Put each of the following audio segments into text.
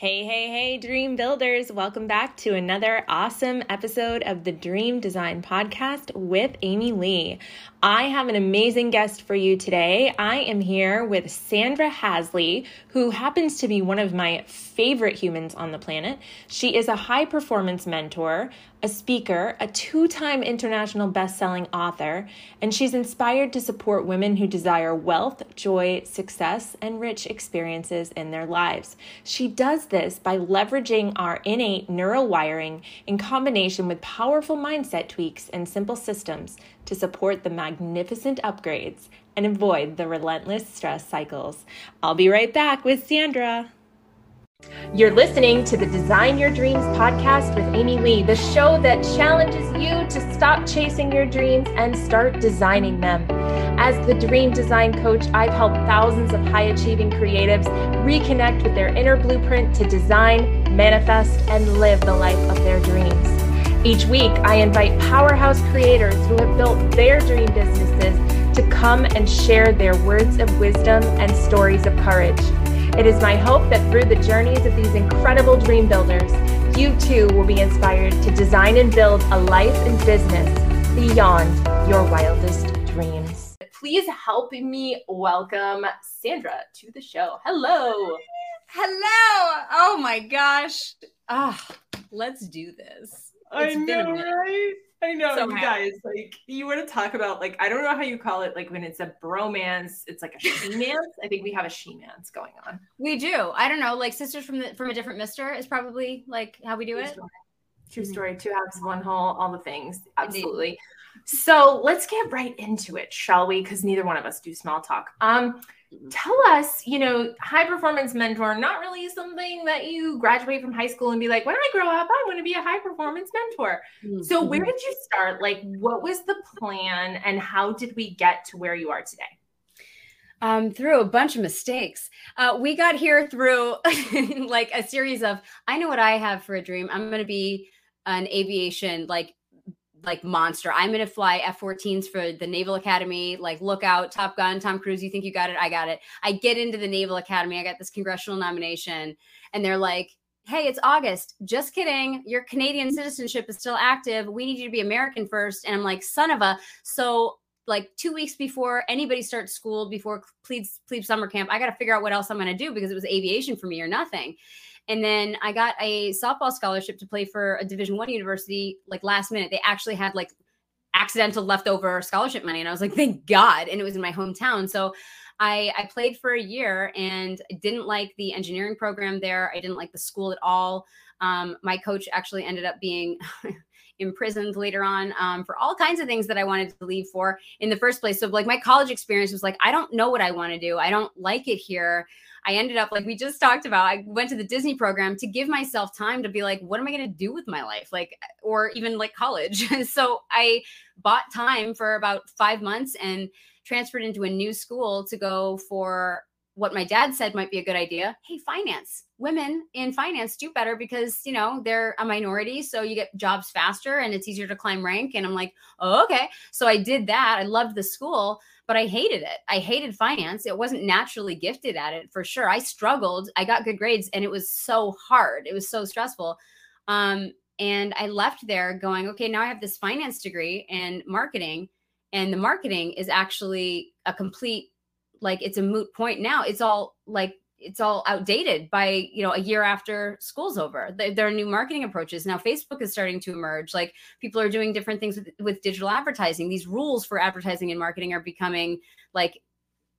Hey, hey, hey, dream builders. Welcome back to another awesome episode of the Dream Design Podcast with Amy Lee. I have an amazing guest for you today. I am here with Sandra Haseley, who happens to be one of my favorite humans on the planet. She is a high performance mentor, a speaker, a two time international best selling author, and she's inspired to support women who desire wealth, joy, success, and rich experiences in their lives. She does this by leveraging our innate neural wiring in combination with powerful mindset tweaks and simple systems to support the magnificent upgrades and avoid the relentless stress cycles. I'll be right back with Sandra. You're listening to the Design Your Dreams podcast with Amy Lee, the show that challenges you to stop chasing your dreams and start designing them. As the dream design coach, I've helped thousands of high achieving creatives reconnect with their inner blueprint to design, manifest, and live the life of their dreams. Each week, I invite powerhouse creators who have built their dream businesses to come and share their words of wisdom and stories of courage. It is my hope that through the journeys of these incredible dream builders, you too will be inspired to design and build a life and business beyond your wildest dreams. Please help me welcome Sandra to the show. Hello. Hello. Oh my gosh. Ah, oh, let's do this. It's I know, right? I know, so you guys. Like, you want to talk about like I don't know how you call it. Like when it's a bromance, it's like a she-mance. I think we have a she-mance going on. We do. I don't know. Like sisters from the from a different Mister is probably like how we do True it. Story. True mm-hmm. story. Two halves, one whole. All the things. Absolutely. Indeed. So let's get right into it, shall we? Because neither one of us do small talk. Um, tell us, you know, high performance mentor, not really something that you graduate from high school and be like, when I grow up, I want to be a high performance mentor. Mm-hmm. So, where did you start? Like, what was the plan and how did we get to where you are today? Um, through a bunch of mistakes. Uh, we got here through like a series of, I know what I have for a dream. I'm going to be an aviation like like monster. I'm going to fly F-14s for the Naval Academy. Like, look out, Top Gun, Tom Cruise. You think you got it? I got it. I get into the Naval Academy. I got this congressional nomination, and they're like, "Hey, it's August. Just kidding. Your Canadian mm-hmm. citizenship is still active. We need you to be American first. And I'm like, "Son of a!" So. Like two weeks before anybody starts school, before plebe, plebe summer camp, I got to figure out what else I'm going to do because it was aviation for me or nothing. And then I got a softball scholarship to play for a Division One university. Like last minute, they actually had like accidental leftover scholarship money, and I was like, thank God! And it was in my hometown, so. I, I played for a year and didn't like the engineering program there. I didn't like the school at all. Um, my coach actually ended up being imprisoned later on um, for all kinds of things that I wanted to leave for in the first place. So, like, my college experience was like, I don't know what I want to do. I don't like it here. I ended up like we just talked about. I went to the Disney program to give myself time to be like, what am I going to do with my life? Like, or even like college. so I bought time for about five months and transferred into a new school to go for what my dad said might be a good idea. Hey, finance. Women in finance do better because, you know, they're a minority. So you get jobs faster and it's easier to climb rank. And I'm like, oh, okay. So I did that. I loved the school but I hated it. I hated finance. It wasn't naturally gifted at it for sure. I struggled. I got good grades and it was so hard. It was so stressful. Um, and I left there going, okay, now I have this finance degree and marketing. And the marketing is actually a complete, like, it's a moot point now. It's all like it's all outdated by you know a year after school's over. There are new marketing approaches. Now facebook is starting to emerge. Like people are doing different things with, with digital advertising. These rules for advertising and marketing are becoming like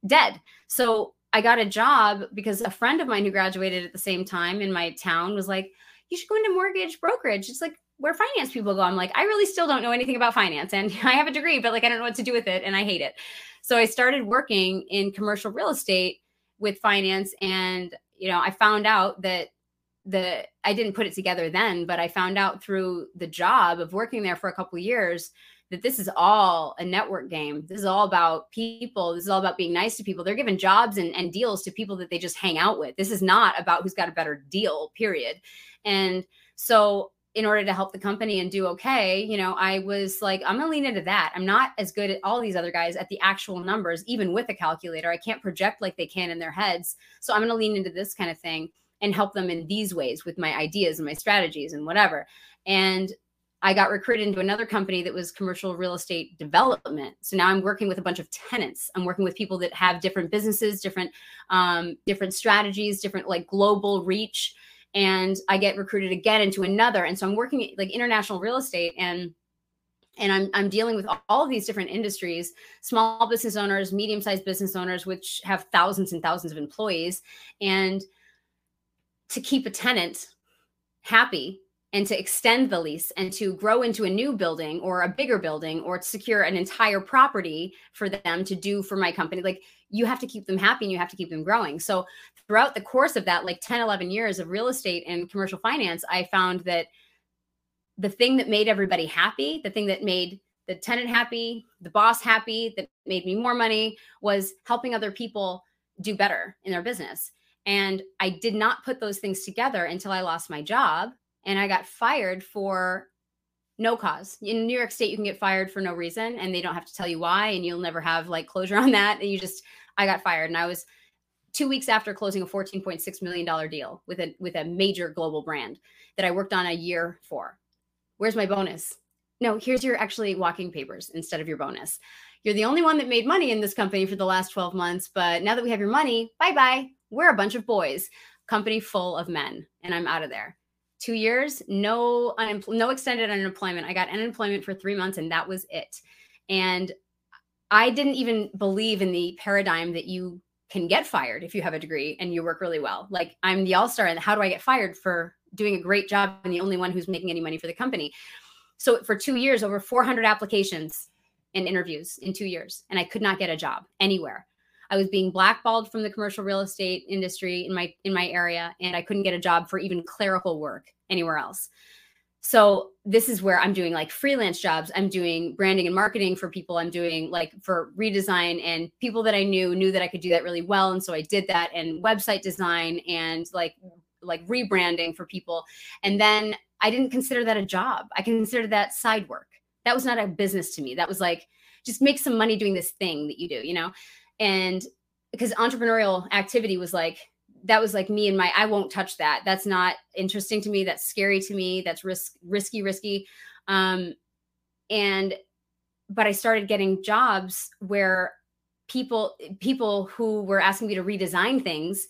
dead. So i got a job because a friend of mine who graduated at the same time in my town was like you should go into mortgage brokerage. It's like where finance people go i'm like i really still don't know anything about finance and i have a degree but like i don't know what to do with it and i hate it. So i started working in commercial real estate with finance and you know i found out that the i didn't put it together then but i found out through the job of working there for a couple years that this is all a network game. This is all about people. This is all about being nice to people. They're giving jobs and, and deals to people that they just hang out with. This is not about who's got a better deal period. And so in order to help the company and do okay, you know, I was like, I'm gonna lean into that. I'm not as good at all these other guys at the actual numbers, even with a calculator. I can't project like they can in their heads. So I'm gonna lean into this kind of thing. and help them in these ways with my ideas and my strategies and whatever. And I got recruited into another company that was commercial real estate development. So now I'm working with a bunch of tenants. I'm working with people that have different businesses, different um, different strategies, different like global reach. And I get recruited again into another. And so I'm working like international real estate and and I'm, I'm dealing with all of these different industries small business owners medium-sized business owners which have thousands and thousands of employees and to keep a tenant happy and to extend the lease and to grow into a new building or a bigger building or to secure an entire property for them to do for my company like you have to keep them happy and you have to keep them growing so throughout the course of that like 10 11 years of real estate and commercial finance i found that the thing that made everybody happy the thing that made the tenant happy the boss happy that made me more money was helping other people do better in their business and i did not put those things together until i lost my job and I got fired for no cause. In New York State, you can get fired for no reason and they don't have to tell you why, and you'll never have like closure on that. And you just, I got fired, and I was two weeks after closing a $14.6 million deal with a with a major global brand that I worked on a year for. Where's my bonus? No, here's your actually walking papers instead of your bonus. You're the only one that made money in this company for the last 12 months, but now that we have your money, bye bye. We're a bunch of boys, company full of men, and I'm out of there two years, no unempl- no extended unemployment. I got unemployment for three months, and that was it. And I didn't even believe in the paradigm that you can get fired if you have a degree and you work really well. Like I'm the all star, and how do I get fired for doing a great job and the only one who's making any money for the company? So for two years, over 400 applications and interviews in two years, and I could not get a job anywhere. I was being blackballed from the commercial real estate industry in my in my area and I couldn't get a job for even clerical work anywhere else. So this is where I'm doing like freelance jobs. I'm doing branding and marketing for people. I'm doing like for redesign and people that I knew knew that I could do that really well and so I did that and website design and like like rebranding for people. And then I didn't consider that a job. I considered that side work. That was not a business to me. That was like just make some money doing this thing that you do, you know? and because entrepreneurial activity was like that was like me and my i won't touch that that's not interesting to me that's scary to me that's risk risky risky um and but i started getting jobs where people people who were asking me to redesign things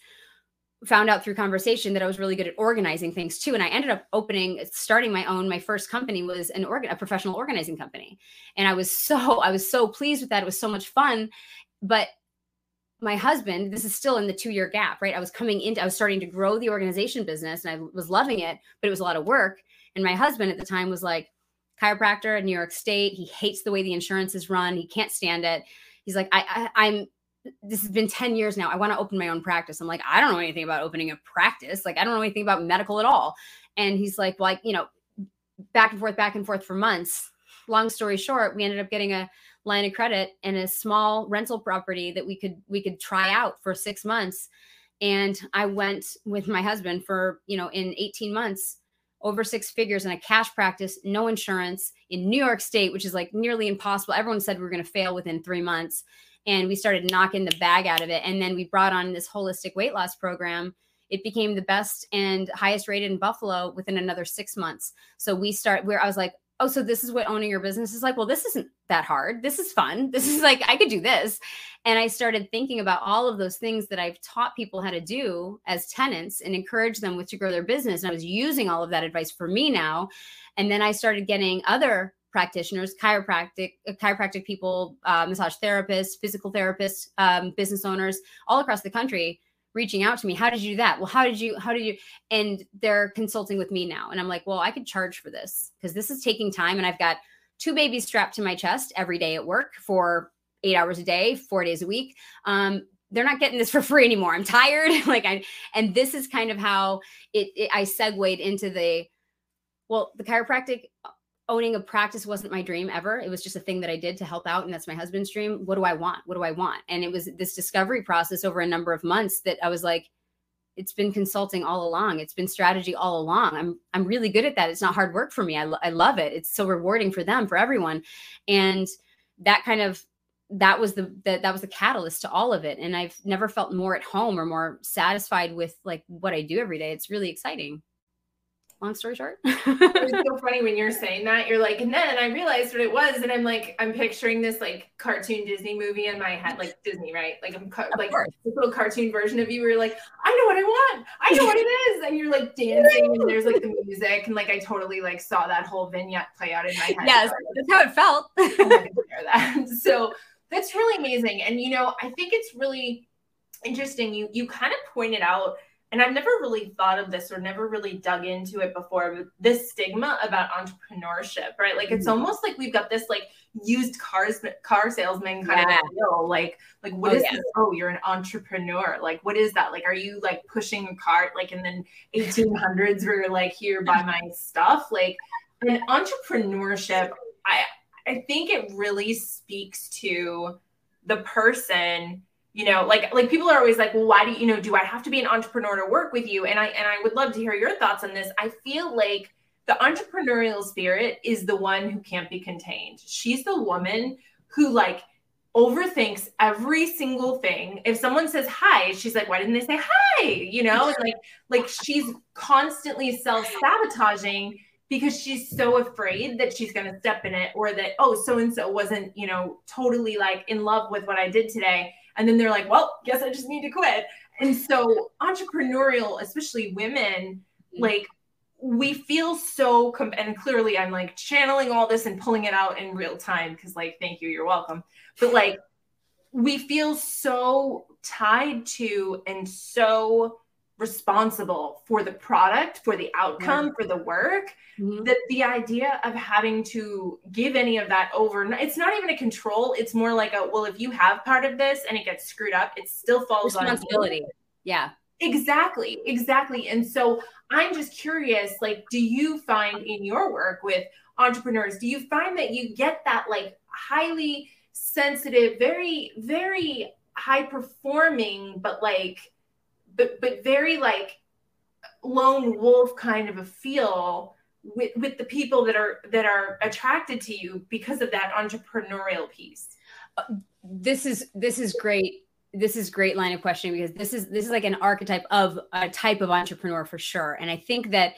found out through conversation that I was really good at organizing things too. And I ended up opening, starting my own. My first company was an organ, a professional organizing company, and I was so I was so pleased with that. It was so much fun, but my husband, this is still in the two year gap, right? I was coming into, I was starting to grow the organization business and I was loving it, but it was a lot of work. And my husband at the time was like, chiropractor in New York State. He hates the way the insurance is run. He can't stand it. He's like, I, I I'm, this has been 10 years now. I want to open my own practice. I'm like, I don't know anything about opening a practice. Like, I don't know anything about medical at all. And he's like, like, you know, back and forth, back and forth for months. Long story short, we ended up getting a line of credit and a small rental property that we could we could try out for 6 months and I went with my husband for, you know, in 18 months over six figures in a cash practice, no insurance in New York State, which is like nearly impossible. Everyone said we were going to fail within 3 months and we started knocking the bag out of it and then we brought on this holistic weight loss program it became the best and highest rated in buffalo within another six months so we start where i was like oh, so this is what owning your business is like. Well, this isn't that hard. This is fun. This is like, I could do this. And I started thinking about all of those things that I've taught people how to do as tenants and encourage them with to grow their business. And I was using all of that advice for me now. And then I started getting other practitioners, chiropractic, uh, chiropractic people, uh, massage therapists, physical therapists, um, business owners all across the country reaching out to me how did you do that well how did you how did you and they're consulting with me now and i'm like well i could charge for this because this is taking time and i've got two babies strapped to my chest every day at work for eight hours a day four days a week um, they're not getting this for free anymore i'm tired like i and this is kind of how it, it i segued into the well the chiropractic owning a practice wasn't my dream ever. It was just a thing that I did to help out. And that's my husband's dream. What do I want? What do I want? And it was this discovery process over a number of months that I was like, it's been consulting all along. It's been strategy all along. I'm I'm really good at that. It's not hard work for me. I, I love it. It's so rewarding for them, for everyone. And that kind of that was the that, that was the catalyst to all of it and i've never felt more at home or more satisfied with like what i do every day it's really exciting long story short. it's so funny when you're saying that. You're like, and then I realized what it was, and I'm like, I'm picturing this like cartoon Disney movie in my head, like Disney, right? Like I'm ca- like this little cartoon version of you. Where you're like, I know what I want, I know what it is, and you're like dancing, and there's like the music, and like I totally like saw that whole vignette play out in my head. Yes, that's how it felt. that. So that's really amazing, and you know, I think it's really interesting. You you kind of pointed out and I've never really thought of this or never really dug into it before, but this stigma about entrepreneurship, right? Like it's mm-hmm. almost like we've got this like used cars car salesman kind yeah. of deal. Like, like what oh, is yeah. this? Oh, you're an entrepreneur. Like, what is that? Like, are you like pushing a cart like in the 1800s where you're like, here, buy my stuff? Like, an entrepreneurship, I I think it really speaks to the person you know like like people are always like well why do you, know do i have to be an entrepreneur to work with you? And i and i would love to hear your thoughts on this. I feel like the entrepreneurial spirit is the one who can't be contained. She's the woman who like overthinks every single thing. If someone says hi she's like why didn't they say hi? You know like like she's constantly self-sabotaging because she's so afraid that she's going to step in it or that oh so and so wasn't you know totally like in love with what i did today and then they're like, well, guess I just need to quit. And so, entrepreneurial, especially women, mm-hmm. like we feel so, com- and clearly I'm like channeling all this and pulling it out in real time because, like, thank you, you're welcome. But like, we feel so tied to and so responsible for the product, for the outcome, yeah. for the work, mm-hmm. that the idea of having to give any of that over, it's not even a control. It's more like a, well, if you have part of this and it gets screwed up, it still falls on responsibility. Yeah. Exactly. Exactly. And so I'm just curious, like, do you find in your work with entrepreneurs, do you find that you get that like highly sensitive, very, very high performing, but like but but very like lone wolf kind of a feel with with the people that are that are attracted to you because of that entrepreneurial piece. Uh, this is this is great. This is great line of questioning because this is this is like an archetype of a type of entrepreneur for sure. And i think that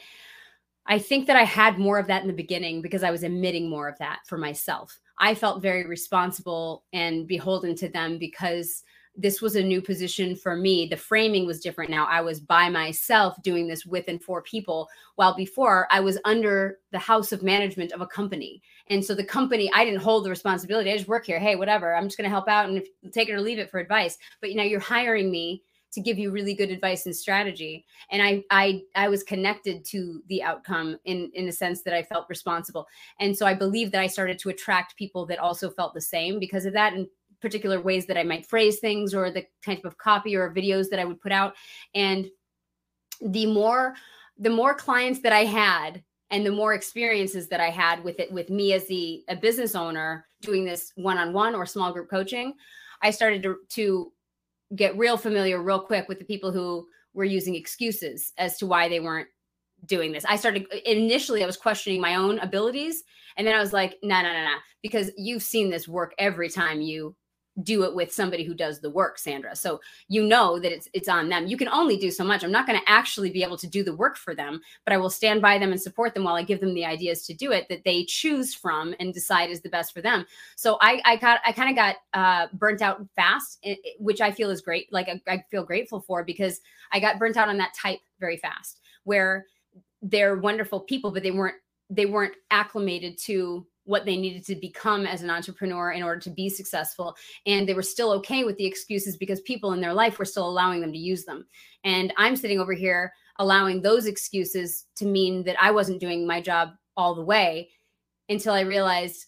i think that i had more of that in the beginning because i was emitting more of that for myself. I felt very responsible and beholden to them because this was a new position for me. The framing was different now. I was by myself doing this with and for people, while before I was under the house of management of a company. And so the company, I didn't hold the responsibility. I just work here. Hey, whatever. I'm just going to help out and take it or leave it for advice. But you know, you're hiring me to give you really good advice and strategy and i i i was connected to the outcome in in a sense that i felt responsible and so i believe that i started to attract people that also felt the same because of that and particular ways that I might phrase things or the type of copy or videos that I would put out. And the more the more clients that I had and the more experiences that I had with it with me as the a business owner doing this one-on-one or small group coaching, I started to, to get real familiar real quick with the people who were using excuses as to why they weren't doing this. I started initially I was questioning my own abilities and then I was like, no, no, no, no, because you've seen this work every time you do it with somebody who does the work sandra. So you know that it's it's on them. You can only do so much. I'm not going to actually be able to do the work for them but i will stand by them and support them while i give them the ideas to do it that they choose from and decide is the best for them. So i i got i kind of got uh burnt out fast which i feel is great like I, I feel grateful for because i got burnt out on that type very fast where they're wonderful people but they weren't they weren't acclimated to what they needed to become as an entrepreneur in order to be successful. And they were still okay with the excuses because people in their life were still allowing them to use them. And I'm sitting over here allowing those excuses to mean that I wasn't doing my job all the way until I realized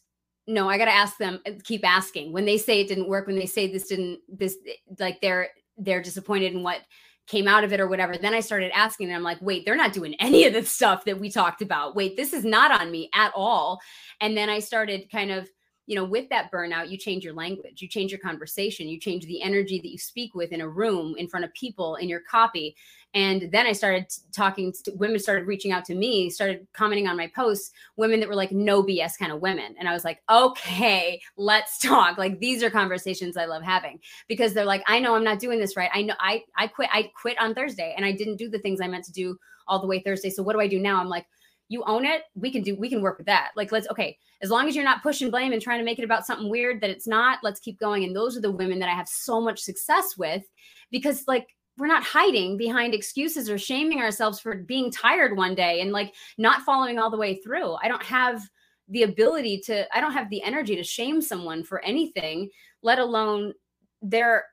no, I got to ask them, keep asking. When they say it didn't work, when they say this didn't, this, like they're, they're disappointed in what came out of it or whatever. Then I started asking, and I'm like, wait, they're not doing any of the stuff that we talked about. Wait, this is not on me at all. And then I started kind of you know, with that burnout, you change your language, you change your conversation, you change the energy that you speak with in a room, in front of people, in your copy. And then I started talking to women, started reaching out to me, started commenting on my posts, women that were like no BS kind of women. And I was like, okay, let's talk. Like these are conversations I love having because they're like, I know I'm not doing this right. I know I I quit, I quit on Thursday and I didn't do the things I meant to do all the way Thursday. So what do I do now? I'm like, you own it. We can do, we can work with that. Like, let's, okay, as long as you're not pushing blame and trying to make it about something weird that it's not, let's keep going. And those are the women that I have so much success with because, like, we're not hiding behind excuses or shaming ourselves for being tired one day and like not following all the way through. I don't have the ability to, I don't have the energy to shame someone for anything, let alone their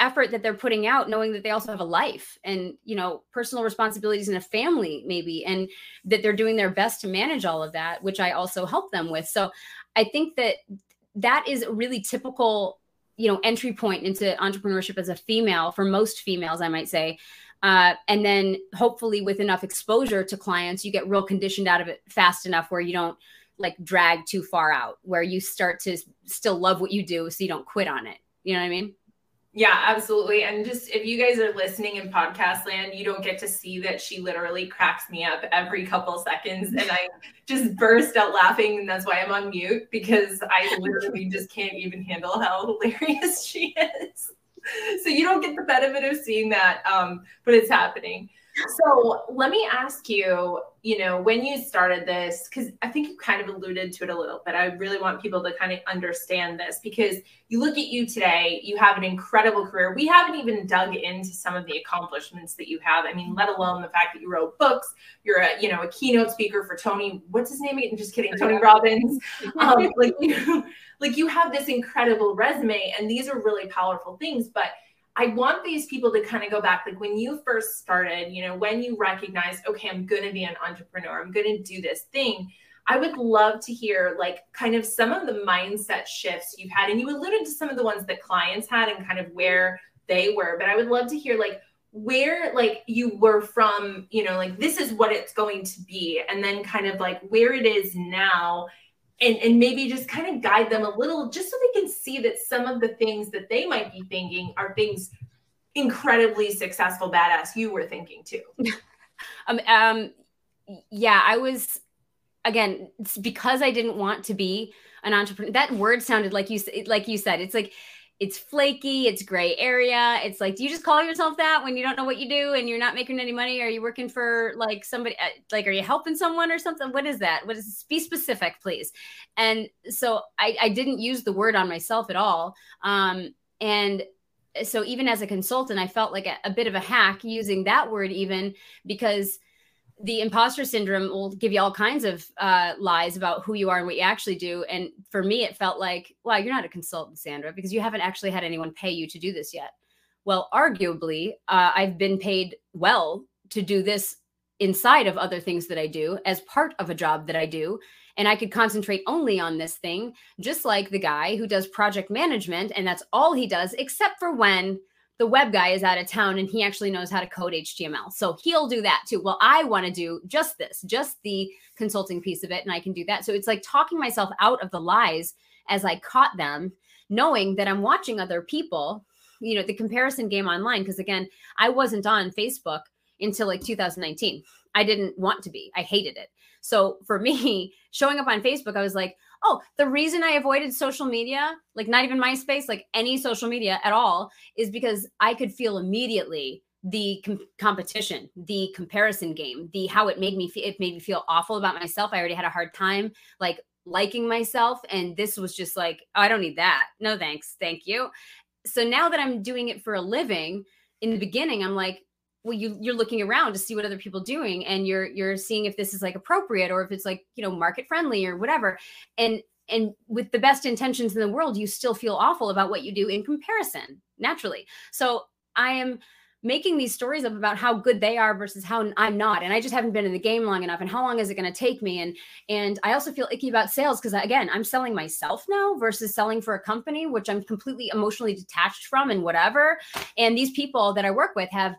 effort that they're putting out knowing that they also have a life and you know personal responsibilities and a family maybe and that they're doing their best to manage all of that which i also help them with. So i think that that is a really typical you know entry point into entrepreneurship as a female for most females i might say. Uh, and then hopefully with enough exposure to clients you get real conditioned out of it fast enough where you don't like drag too far out where you start to still love what you do so you don't quit on it. You know what i mean yeah, absolutely. And just if you guys are listening in podcast land, you don't get to see that she literally cracks me up every couple seconds. And I just burst out laughing. And that's why I'm on mute because I literally just can't even handle how hilarious she is. So you don't get the benefit of seeing that, um, but it's happening. So let me ask you, you know, when you started this, because I think you kind of alluded to it a little but I really want people to kind of understand this because you look at you today, you have an incredible career. We haven't even dug into some of the accomplishments that you have. I mean, let alone the fact that you wrote books, you're a, you know, a keynote speaker for Tony, what's his name again? Just kidding, Tony Robbins. Um, like, you know, like you have this incredible resume, and these are really powerful things, but I want these people to kind of go back, like when you first started, you know, when you recognized, okay, I'm going to be an entrepreneur, I'm going to do this thing. I would love to hear, like, kind of some of the mindset shifts you've had. And you alluded to some of the ones that clients had and kind of where they were, but I would love to hear, like, where like you were from you know like this is what it's going to be and then kind of like where it is now and, and maybe just kind of guide them a little just so they can see that some of the things that they might be thinking are things incredibly successful badass you were thinking too. Um, um yeah i was again because i didn't want to be an entrepreneur. That word sounded like you like you said it's like it's flaky, it's gray area. It's like, do you just call yourself that when you don't know what you do and you're not making any money? Are you working for like somebody, uh, like, are you helping someone or something? What is that? What is, this? be specific, please. And so I, I didn't use the word on myself at all. Um, and so even as a consultant, I felt like a, a bit of a hack using that word, even because the imposter syndrome will give you all kinds of uh, lies about who you are and what you actually do. And for me, it felt like, well, you're not a consultant, Sandra, because you haven't actually had anyone pay you to do this yet. Well, arguably, uh, I've been paid well to do this inside of other things that I do as part of a job that I do. And I could concentrate only on this thing, just like the guy who does project management. And that's all he does, except for when the web guy is out of town and he actually knows how to code HTML. So he'll do that too. Well, I want to do just this, just the consulting piece of it, and I can do that. So it's like talking myself out of the lies as I caught them, knowing that I'm watching other people, you know, the comparison game online. Because again, I wasn't on Facebook until like 2019. I didn't want to be, I hated it. So for me, showing up on Facebook, I was like, oh, the reason I avoided social media, like not even MySpace, like any social media at all, is because I could feel immediately the com- competition, the comparison game, the how it made me feel. It made me feel awful about myself. I already had a hard time like liking myself, and this was just like, oh, I don't need that. No thanks, thank you. So now that I'm doing it for a living, in the beginning, I'm like, well you you're looking around to see what other people doing and you're you're seeing if this is like appropriate or if it's like you know market friendly or whatever. And and with the best intentions in the world you still feel awful about what you do in comparison naturally. So i am making these stories up about how good they are versus how I'm not. And I just haven't been in the game long enough. And how long is it going to take me? And and I also feel icky about sales because again I'm selling myself now versus selling for a company which I'm completely emotionally detached from and whatever. And these people that I work with have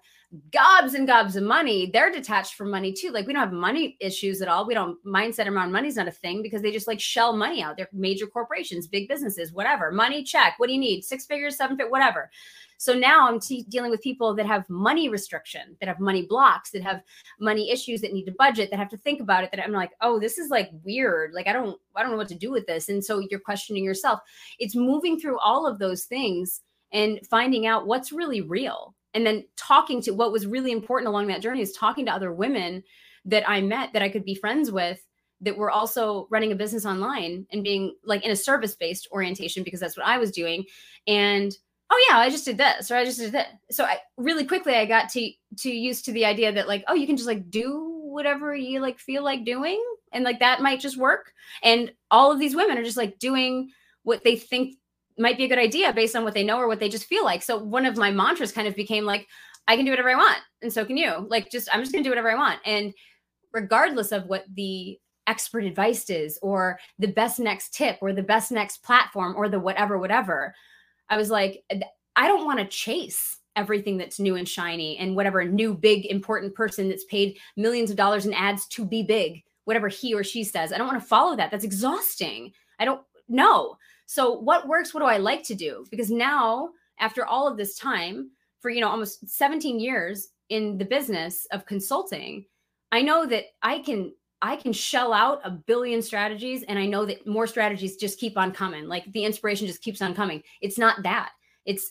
gobs and gobs of money, they're detached from money too. Like we don't have money issues at all. We don't mindset around money's not a thing because they just like shell money out. They're major corporations, big businesses, whatever. Money check. What do you need? Six figures, seven figures, whatever. So now I'm t- dealing with people that have money restriction, that have money blocks, that have money issues, that need to budget, that have to think about it. That I'm like, oh, this is like weird. Like I don't, I don't know what to do with this. And so you're questioning yourself. It's moving through all of those things and finding out what's really real, and then talking to what was really important along that journey is talking to other women that I met that I could be friends with that were also running a business online and being like in a service based orientation because that's what I was doing. And oh yeah i just did this or i just did that. So i really quickly i got to to used to the idea that like oh you can just like do whatever you like feel like doing and like that might just work. And all of these women are just like doing what they think might be a good idea based on what they know or what they just feel like so one of my mantras kind of became like i can do whatever i want and so can you like just i'm just to do whatever i want and regardless of what the expert advice is or the best next tip or the best next platform or the whatever whatever I was like, I don't want to chase everything that's new and shiny and whatever new big important person that's paid millions of dollars in ads to be big, whatever he or she says. I don't want to follow that. That's exhausting. I don't know. So what works? What do I like to do? Because now, after all of this time, for you know almost 17 years in the business of consulting, I know that I can I can shell out a billion strategies and I know that more strategies just keep on coming. Like the inspiration just keeps on coming. It's not that. It's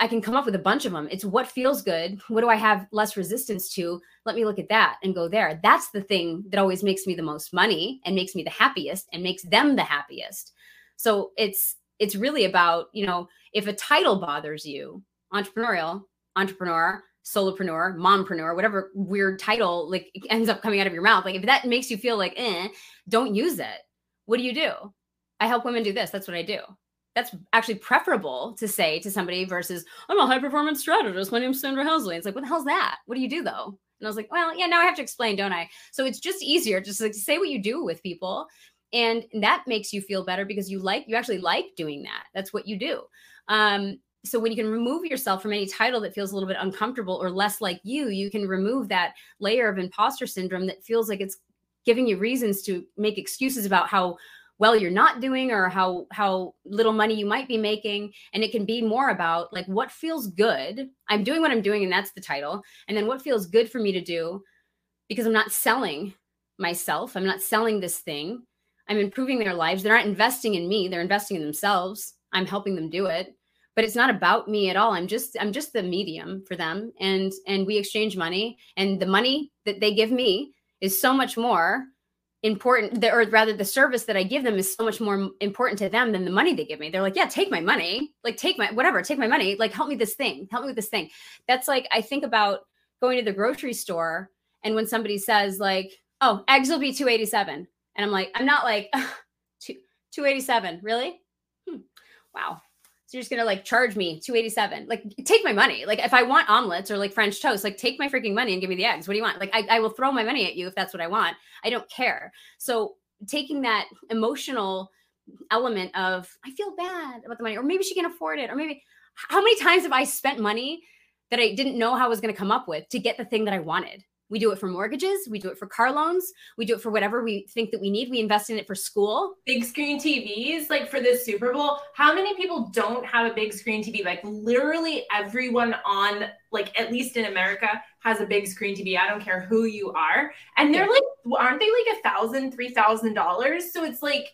I can come up with a bunch of them. It's what feels good. What do I have less resistance to? Let me look at that and go there. That's the thing that always makes me the most money and makes me the happiest and makes them the happiest. So it's it's really about, you know, if a title bothers you, entrepreneurial, entrepreneur, solopreneur, mompreneur, whatever weird title like ends up coming out of your mouth. Like if that makes you feel like, eh, don't use it. What do you do? I help women do this. That's what I do. That's actually preferable to say to somebody versus I'm a high performance strategist. My name's Sandra Haseley. It's like, what the hell's that? What do you do though? And I was like, well, yeah, now I have to explain, don't I? So it's just easier just like to say what you do with people. And that makes you feel better because you like, you actually like doing that. That's what you do. Um, so when you can remove yourself from any title that feels a little bit uncomfortable or less like you you can remove that layer of imposter syndrome that feels like it's giving you reasons to make excuses about how well you're not doing or how how little money you might be making. And it can be more about like what feels good. I'm doing what i'm doing and that's the title. And then what feels good for me to do because i'm not selling myself. I'm not selling this thing i'm improving their lives. They're not investing in me. They're investing in themselves. I'm helping them do it. But it's not about me at all. I'm just i'm just the medium for them. And and we exchange money. And the money that they give me is so much more important The or rather the service that i give them is so much more important to them than the money they give me. They're like yeah take my money. Like take my whatever take my money. Like help me this thing. Help me with this thing. That's like i think about going to the grocery store and when somebody says like oh eggs will be 287 and i'm like i'm not like two, 287 really hmm. wow so you're just gonna like charge me 287. Like take my money. Like if I want omelets or like French toast, like take my freaking money and give me the eggs. What do you want? Like I, I will throw my money at you if that's what I want. I don't care. So taking that emotional element of I feel bad about the money, or maybe she can afford it, or maybe how many times have I spent money that I didn't know how I was to come up with to get the thing that I wanted? We do it for mortgages. We do it for car loans. We do it for whatever we think that we need. We invest in it for school. Big screen TVs, like for this Super Bowl. How many people don't have a big screen TV? Like literally everyone on, like at least in America, has a big screen TV. I don't care who you are. And they're like, aren't they like a thousand, three thousand dollars? So it's like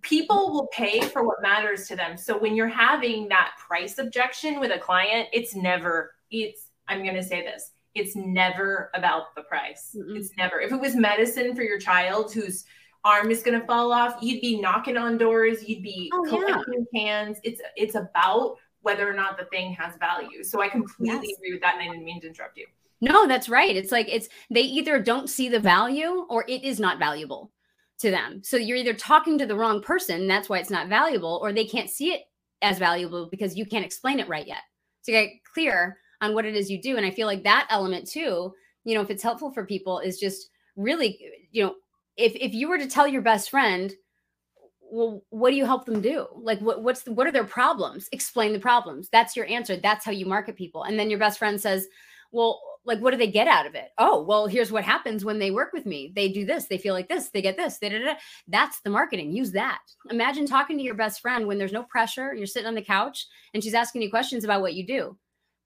people will pay for what matters to them. So when you're having that price objection with a client, it's never, it's, I'm going to say this it's never about the price. Mm-hmm. It's never. If it was medicine for your child whose arm is going to fall off, you'd be knocking on doors, you'd be oh, collecting yeah. cans. It's it's about whether or not the thing has value. So I completely yes. agree with that and I didn't mean to interrupt you. No, that's right. It's like it's they either don't see the value or it is not valuable to them. So you're either talking to the wrong person, that's why it's not valuable, or they can't see it as valuable because you can't explain it right yet. So get clear on what it is you do. And I feel like that element too, you know, if it's helpful for people is just really, you know, if if you were to tell your best friend, well, what do you help them do? Like what what's the, what are their problems? Explain the problems. That's your answer. That's how you market people. And then your best friend says, well, like what do they get out of it? Oh, well, here's what happens when they work with me. They do this, they feel like this, they get this. Da, da, da. That's the marketing. Use that. Imagine talking to your best friend when there's no pressure, you're sitting on the couch and she's asking you questions about what you do.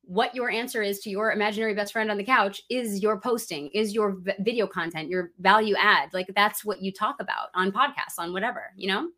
What your answer is to your imaginary best friend on the couch is your posting, is your video content, your value add. Like that's what you talk about on podcasts, on whatever, you know?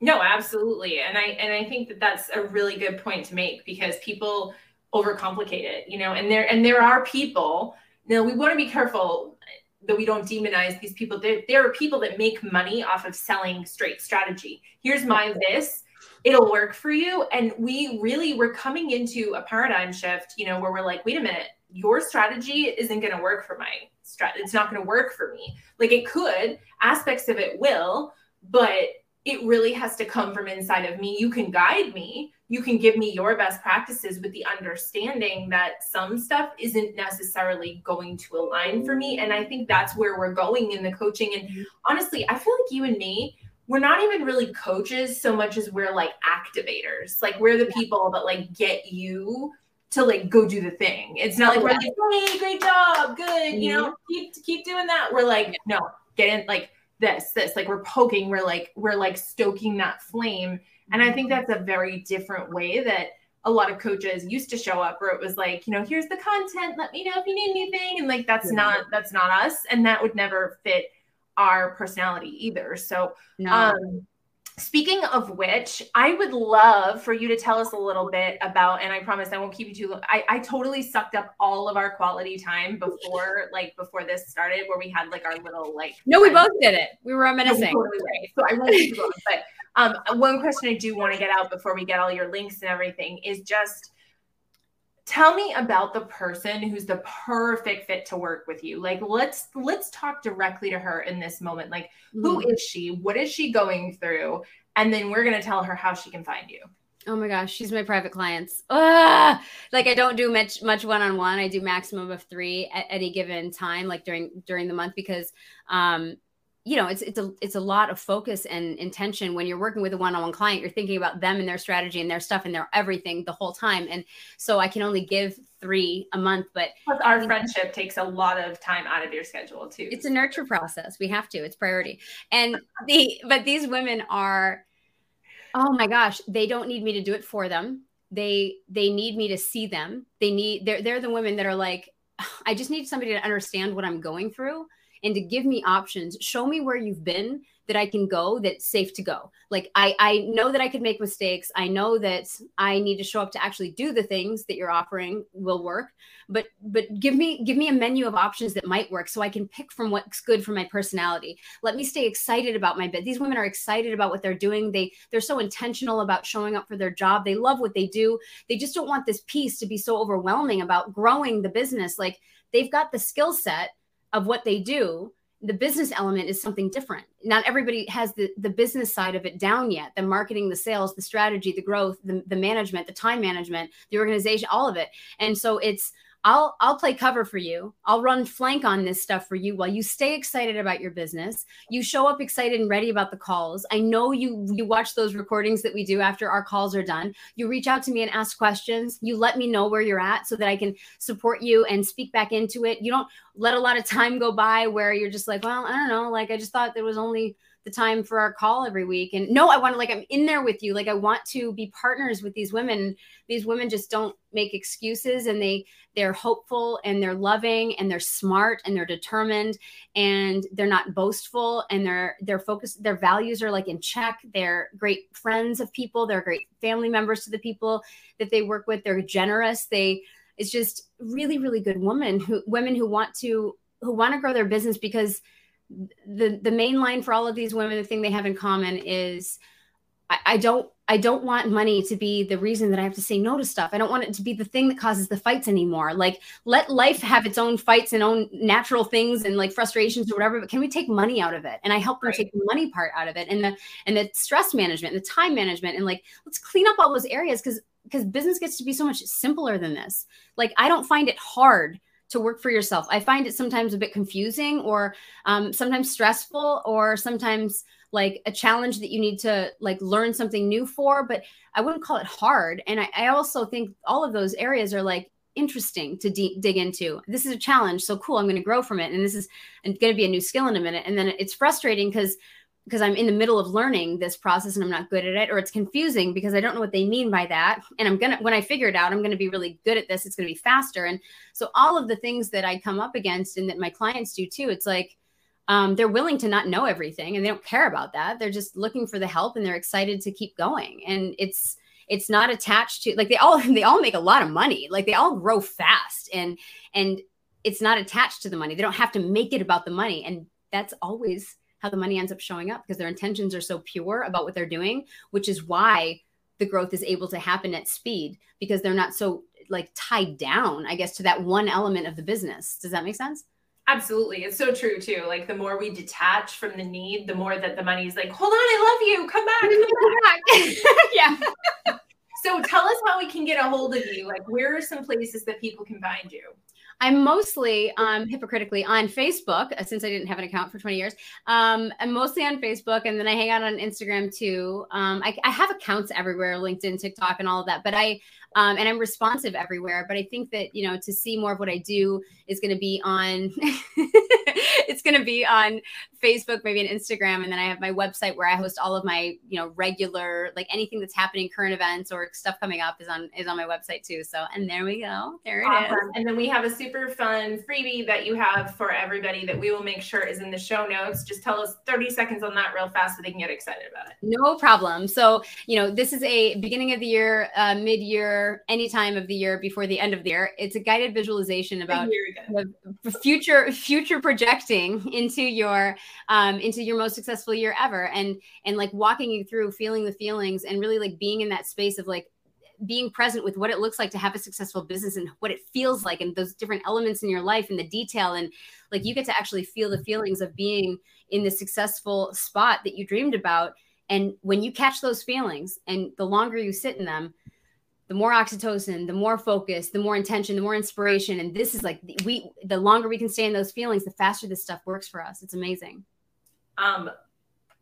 No, absolutely. And I and I think that that's a really good point to make because people overcomplicate it, you know, and there and there are people, now we want to be careful that we don't demonize these people. There, there are people that make money off of selling straight strategy. Here's my this, it'll work for you. And we really we're coming into a paradigm shift, you know, where we're like, wait a minute, your strategy isn't going to work for my strat. It's not going to work for me. Like it could, aspects of it will, but it really has to come from inside of me. You can guide me, you can give me your best practices with the understanding that some stuff isn't necessarily going to align for me. And I think that's where we're going in the coaching. And mm-hmm. honestly, I feel like you and me, we're not even really coaches so much as we're like activators. Like we're the people that like get you to like go do the thing. It's not like we're like, hey, great job, good, you know, mm-hmm. keep keep doing that. We're like, no, get in like this, this, like we're poking, we're like, we're like stoking that flame. And I think that's a very different way that a lot of coaches used to show up where it was like, you know, here's the content, let me know if you need anything. And like that's yeah. not that's not us. And that would never fit our personality either. So no. um Speaking of which, I would love for you to tell us a little bit about, and I promise I won't keep you too long. I, I totally sucked up all of our quality time before, like before this started, where we had like our little like. No, we both did it. We were reminiscing. No, totally So I won't keep going. But um, one question I do want to get out before we get all your links and everything is just tell me about the person who's the perfect fit to work with you like let's let's talk directly to her in this moment like mm-hmm. who is she what is she going through and then we're going to tell her how she can find you Oh my gosh, she's my private clients. Ugh! Like I don't do much much one on one. I do maximum of three at any given time, like during during the month, because um, you know it's it's a it's a lot of focus and intention when you're working with a one-on-one client you're thinking about them and their strategy and their stuff and their everything the whole time. And so i can only give three a month but Plus our friendship takes a lot of time out of your schedule too. It's a nurture process. We have to. It's priority. And the but these women are oh my gosh they don't need me to do it for them. They they need me to see them. They need they're they're the women that are like i just need somebody to understand what i'm going through and to give me options. Show me where you've been that i can go that's safe to go. Like i i know that i could make mistakes. I know that i need to show up to actually do the things that you're offering will work. But but give me give me a menu of options that might work so i can pick from what's good for my personality. Let me stay excited about my bit these women are excited about what they're doing. They they're so intentional about showing up for their job. They love what they do. They just don't want this piece to be so overwhelming about growing the business. Like they've got the skill set of what they do the business element is something different. Not everybody has the, the business side of it down yet. The marketing the sales the strategy the growth the, the management the time management the organization all of it. And so it's I'll I'll play cover for you. I'll run flank on this stuff for you while you stay excited about your business. You show up excited and ready about the calls. I know you you watch those recordings that we do after our calls are done. You reach out to me and ask questions. You let me know where you're at so that I can support you and speak back into it. You don't let a lot of time go by where you're just like, well, I don't know, like I just thought there was only the time for our call every week. And no, I want to like I'm in there with you. Like I want to be partners with these women. These women just don't make excuses and they they're hopeful and they're loving and they're smart and they're determined and they're not boastful and they're they're focused their values are like in check. They're great friends of people, they're great family members to the people that they work with. They're generous. They it's just really really good women who women who want to who want to grow their business because the the main line for all of these women the thing they have in common is I, I, don't i don't want money to be the reason that i have to say no to stuff. I don't want it to be the thing that causes the fights anymore. Like let life have its own fights and own natural things and like frustrations or whatever but can we take money out of it? And i help them right. take the money part out of it and the and the stress management and the time management and like let's clean up all those areas because because business gets to be so much simpler than this. Like i don't find it hard to work for yourself. I find it sometimes a bit confusing or um, sometimes stressful or sometimes like a challenge that you need to like learn something new for, but I wouldn't call it hard. And I, I also think all of those areas are like interesting to de- dig into. This is a challenge. So cool. I'm going to grow from it. And this is going to be a new skill in a minute. And then it's frustrating because because I'm in the middle of learning this process and I'm not good at it, or it's confusing because I don't know what they mean by that. And I'm gonna, when I figure it out, I'm gonna be really good at this. It's gonna be faster. And so all of the things that I come up against and that my clients do too, it's like um, they're willing to not know everything and they don't care about that. They're just looking for the help and they're excited to keep going. And it's it's not attached to like they all they all make a lot of money. Like they all grow fast and and it's not attached to the money. They don't have to make it about the money. And that's always how the money ends up showing up because their intentions are so pure about what they're doing, which is why the growth is able to happen at speed because they're not so like tied down, I guess, to that one element of the business. Does that make sense? Absolutely. It's so true too. Like the more we detach from the need, the more that the money's like, hold on, I love you. Come back. Come back. yeah. so tell us how we can get a hold of you. Like where are some places that people can find you? I'm mostly um, hypocritically on Facebook uh, since I didn't have an account for 20 years. Um, I'm mostly on Facebook and then I hang out on Instagram too. Um, I, I, have accounts everywhere, LinkedIn, TikTok, and all of that. But I um, and I'm responsive everywhere. But I think that you know to see more of what I do is going to be on. it's going to be on Facebook, maybe on Instagram, and then I have my website where I host all of my you know regular like anything that's happening, current events or stuff coming up is on is on my website too. So and there we go. There it awesome. is. And then we have a super fun freebie that you have for everybody that we will make sure is in the show notes. Just tell us 30 seconds on that real fast so they can get excited about it. No problem. So you know this is a beginning of the year, uh, mid year any time of the year before the end of the year. It's a guided visualization about future future projecting into your um, into your most successful year ever, and and like walking you through feeling the feelings and really like being in that space of like being present with what it looks like to have a successful business and what it feels like and those different elements in your life and the detail. And like you get to actually feel the feelings of being in the successful spot that you dreamed about. And when you catch those feelings and the longer you sit in them the more oxytocin, the more focus, the more intention, the more inspiration. And this is like we the longer we can stay in those feelings, the faster this stuff works for us. It's amazing. Um,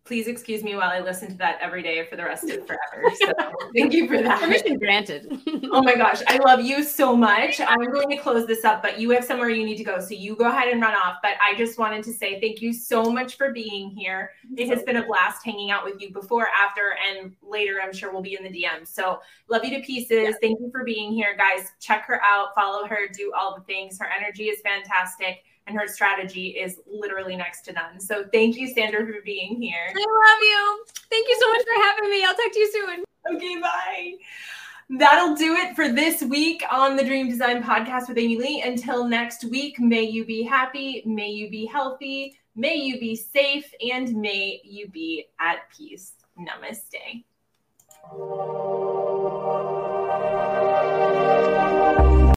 please excuse me while I listen to that every day for the rest of forever. So thank you for that. Permission granted. oh my gosh, I love you so much. I'm going to close this up, but you have somewhere you need to go. So you go ahead and run off. But I just wanted to say thank you so much for being here. It has been a blast hanging out with you before, after, and later. I'm sure we'll be in the DMs. So love you to pieces. Yeah. Thank you for being here, guys. Check her out, follow her, do all the things. Her energy is fantastic and her strategy is literally next to none. So thank you, Sandra, for being here. I love you. Thank you so much for having me. I'll talk to you soon. Okay, bye. That'll do it for this week on the Dream Design Podcast with Amy Lee. Until next week, may you be happy, may you be healthy, may you be safe, and may you be at peace. Namaste.